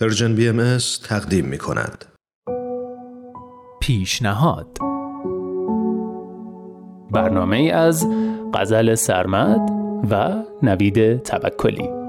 پرژن بی ام تقدیم می کند. پیشنهاد برنامه از غزل سرمد و نوید توکلی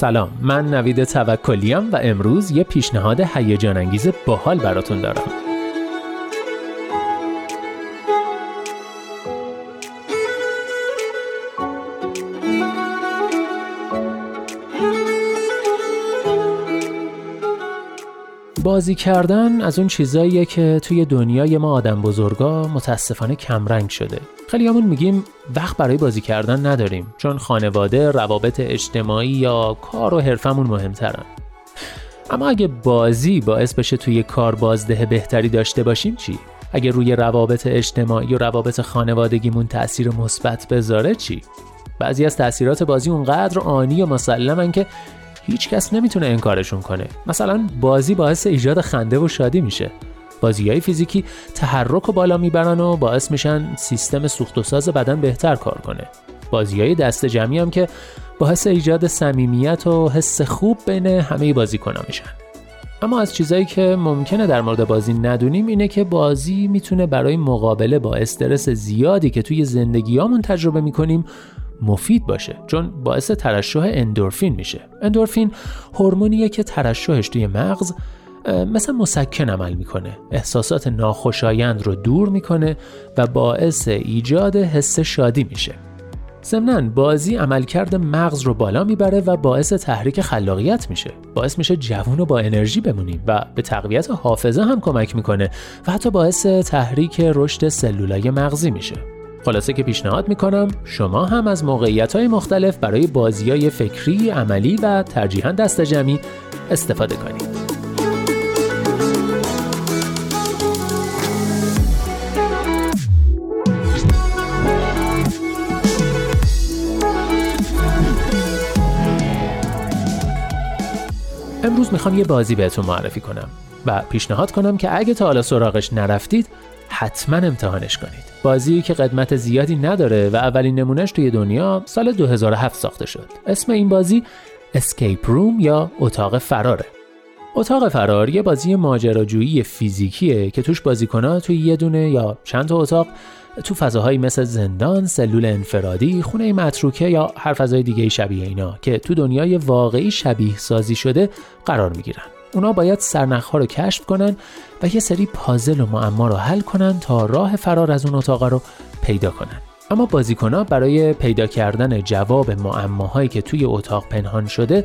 سلام. من نوید توکلیم و امروز یه پیشنهاد هیجان انگیز باحال براتون دارم. بازی کردن از اون چیزاییه که توی دنیای ما آدم بزرگا متاسفانه کمرنگ شده خیلی همون میگیم وقت برای بازی کردن نداریم چون خانواده روابط اجتماعی یا کار و حرفمون مهمترن اما اگه بازی باعث بشه توی کار بازده بهتری داشته باشیم چی؟ اگه روی روابط اجتماعی و روابط خانوادگیمون تاثیر مثبت بذاره چی؟ بعضی از تاثیرات بازی اونقدر آنی و مسلمن که هیچ کس نمی‌تونه انکارشون کنه. مثلا بازی باعث ایجاد خنده و شادی میشه. بازی های فیزیکی تحرک و بالا می‌برن و باعث میشن سیستم سوخت و ساز بدن بهتر کار کنه. بازی های دست جمعی هم که باعث ایجاد صمیمیت و حس خوب بین همه بازیکنان میشن. اما از چیزایی که ممکنه در مورد بازی ندونیم اینه که بازی می‌تونه برای مقابله با استرس زیادی که توی زندگیامون تجربه می‌کنیم مفید باشه چون باعث ترشح اندورفین میشه. اندورفین هورمونیه که ترشحش توی مغز مثل مسکن عمل می‌کنه. احساسات ناخوشایند رو دور می‌کنه و باعث ایجاد حس شادی میشه. ضمنا بازی عملکرد مغز رو بالا می‌بره و باعث تحریک خلاقیت میشه. باعث میشه جوون و با انرژی بمونیم و به تقویت حافظه هم کمک می‌کنه و حتی باعث تحریک رشد سلولای مغزی میشه. خلاصه که پیشنهاد می‌کنم شما هم از موقعیت های مختلف برای بازی های فکری، عملی و ترجیحاً دست جمعی استفاده کنید. امروز می‌خوام یه بازی بهتون معرفی کنم و پیشنهاد کنم که اگه تا حالا سراغش نرفتید حتما امتحانش کنید. بازی که قدمت زیادی نداره و اولین نمونهش توی دنیا سال 2007 ساخته شد. اسم این بازی اسکیپ روم یا اتاق فراره. اتاق فرار یه بازی ماجراجویی فیزیکیه که توش بازیکنها توی یه دونه یا چند تا اتاق تو فضاهایی مثل زندان، سلول انفرادی، خونه متروکه یا هر فضای دیگه شبیه اینا که تو دنیای واقعی شبیه سازی شده قرار می‌گیرن. اونا باید سرنخها رو کشف کنن و یه سری پازل و معما رو حل کنن تا راه فرار از اون اتاق رو پیدا کنن. اما بازیکنها برای پیدا کردن جواب معماهایی که توی اتاق پنهان شده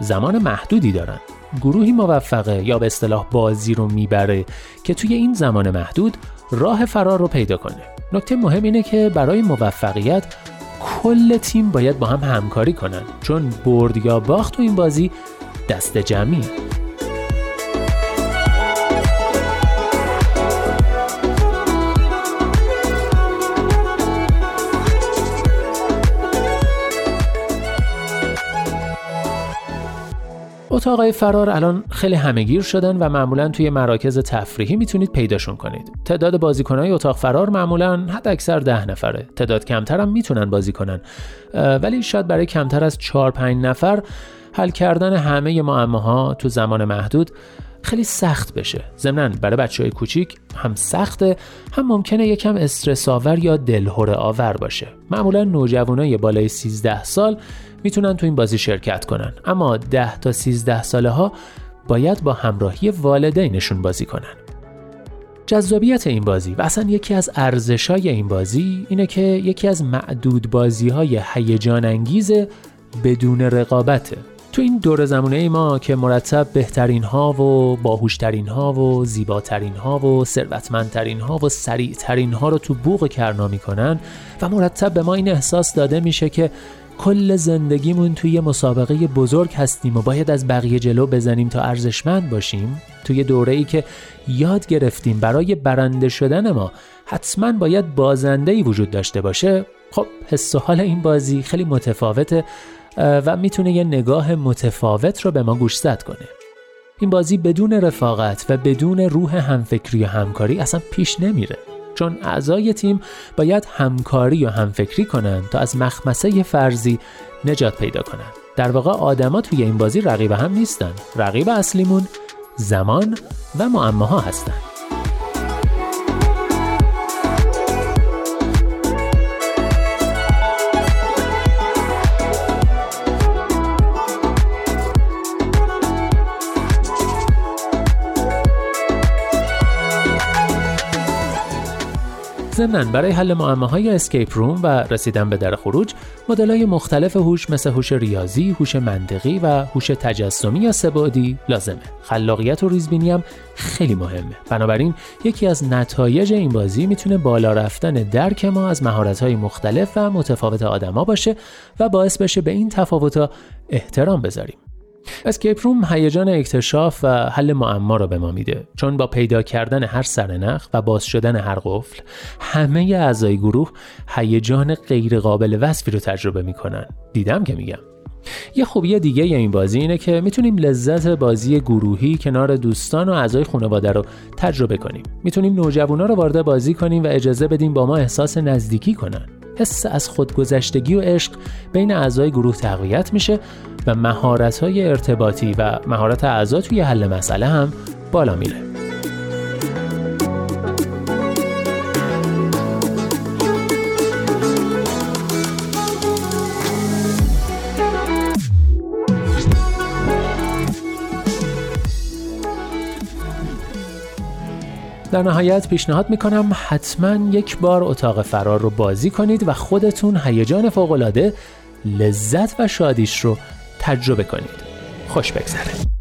زمان محدودی دارن. گروهی موفقه یا به اصطلاح بازی رو می‌بره که توی این زمان محدود راه فرار رو پیدا کنه. نکته مهم اینه که برای موفقیت کل تیم باید با هم همکاری کنن چون برد یا باخت تو این بازی دست جمعی اتاقای فرار الان خیلی همهگیر شدن و معمولا توی مراکز تفریحی می‌تونید پیداشون کنید. تعداد بازیکنهای اتاق فرار معمولا حد اکثر ده نفره. تعداد کمتر هم می‌تونن بازی کنن. ولی شاید برای کمتر از 4 5 نفر حل کردن همه معماها تو زمان محدود خیلی سخت بشه. ضمنا برای بچه های کوچیک هم سخته هم ممکنه یکم استرس آور یا دلهوره آور باشه. معمولا نوجوانای بالای 13 سال می‌تونن تو این بازی شرکت کنن. اما 10 تا 13 ساله ها باید با همراهی والدینشون بازی کنن. جذابیت این بازی و اصلا یکی از ارزشای این بازی اینه که یکی از معدود بازی های هیجان انگیز بدون رقابته. تو این دور زمونه ای ما که مرتب بهترین ها و باهوشترین ها و زیباترین ها و ثروتمندترین ها و سریعترین ها رو تو بوق کرنا می‌کنن و مرتب به ما این احساس داده میشه که کل زندگیمون توی مسابقه بزرگ هستیم و باید از بقیه جلو بزنیم تا ارزشمند باشیم. توی دوره ای که یاد گرفتیم برای برنده شدن ما حتما باید بازنده ای وجود داشته باشه. خب حس و حال این بازی خیلی متفاوته. و می‌تونه یه نگاه متفاوت رو به ما گوشزد کنه. این بازی بدون رفاقت و بدون روح همفکری و همکاری اصلا پیش نمیره. چون اعضای تیم باید همکاری و همفکری کنن تا از مخمسه فرضی نجات پیدا کنن. در واقع آدما توی این بازی رقیب هم نیستن. رقیب اصلیمون زمان و معماها هستند ضمن برای حل معماهای escape room و رسیدن به در خروج های مختلف هوش مثل هوش ریاضی، هوش منطقی و هوش تجسمی یا سبادی لازمه. خلاقیت و ریزبینی هم خیلی مهمه. بنابراین یکی از نتایج این بازی می‌تونه بالا رفتن درک ما از های مختلف و متفاوت آدما باشه و باعث بشه به این تفاوت‌ها احترام بذاریم. escape room هیجان اکتشاف و حل معما را به ما میده. چون با پیدا کردن هر سرنخ و باز شدن هر قفل همه اعضای گروه هیجان غیر قابل وصفی رو تجربه می‌کنن. دیدم که میگم. یه خوبی دیگه ی این بازی اینه که می‌تونیم لذت بازی گروهی کنار دوستان و اعضای خانواده رو تجربه کنیم. می‌تونیم نوجوانا رو وارد بازی کنیم و اجازه بدیم با ما احساس نزدیکی کنن. حس از خودگذشتگی و عشق بین اعضای گروه تقویت میشه و مهارت های ارتباطی و مهارت اعضا توی حل مسئله هم بالا میره. در نهایت پیشنهاد می‌کنم حتما یک بار اتاق فرار رو بازی کنید و خودتون هیجان فوقالعاده لذت و شادیش رو تجربه کنید. خوش بگذره.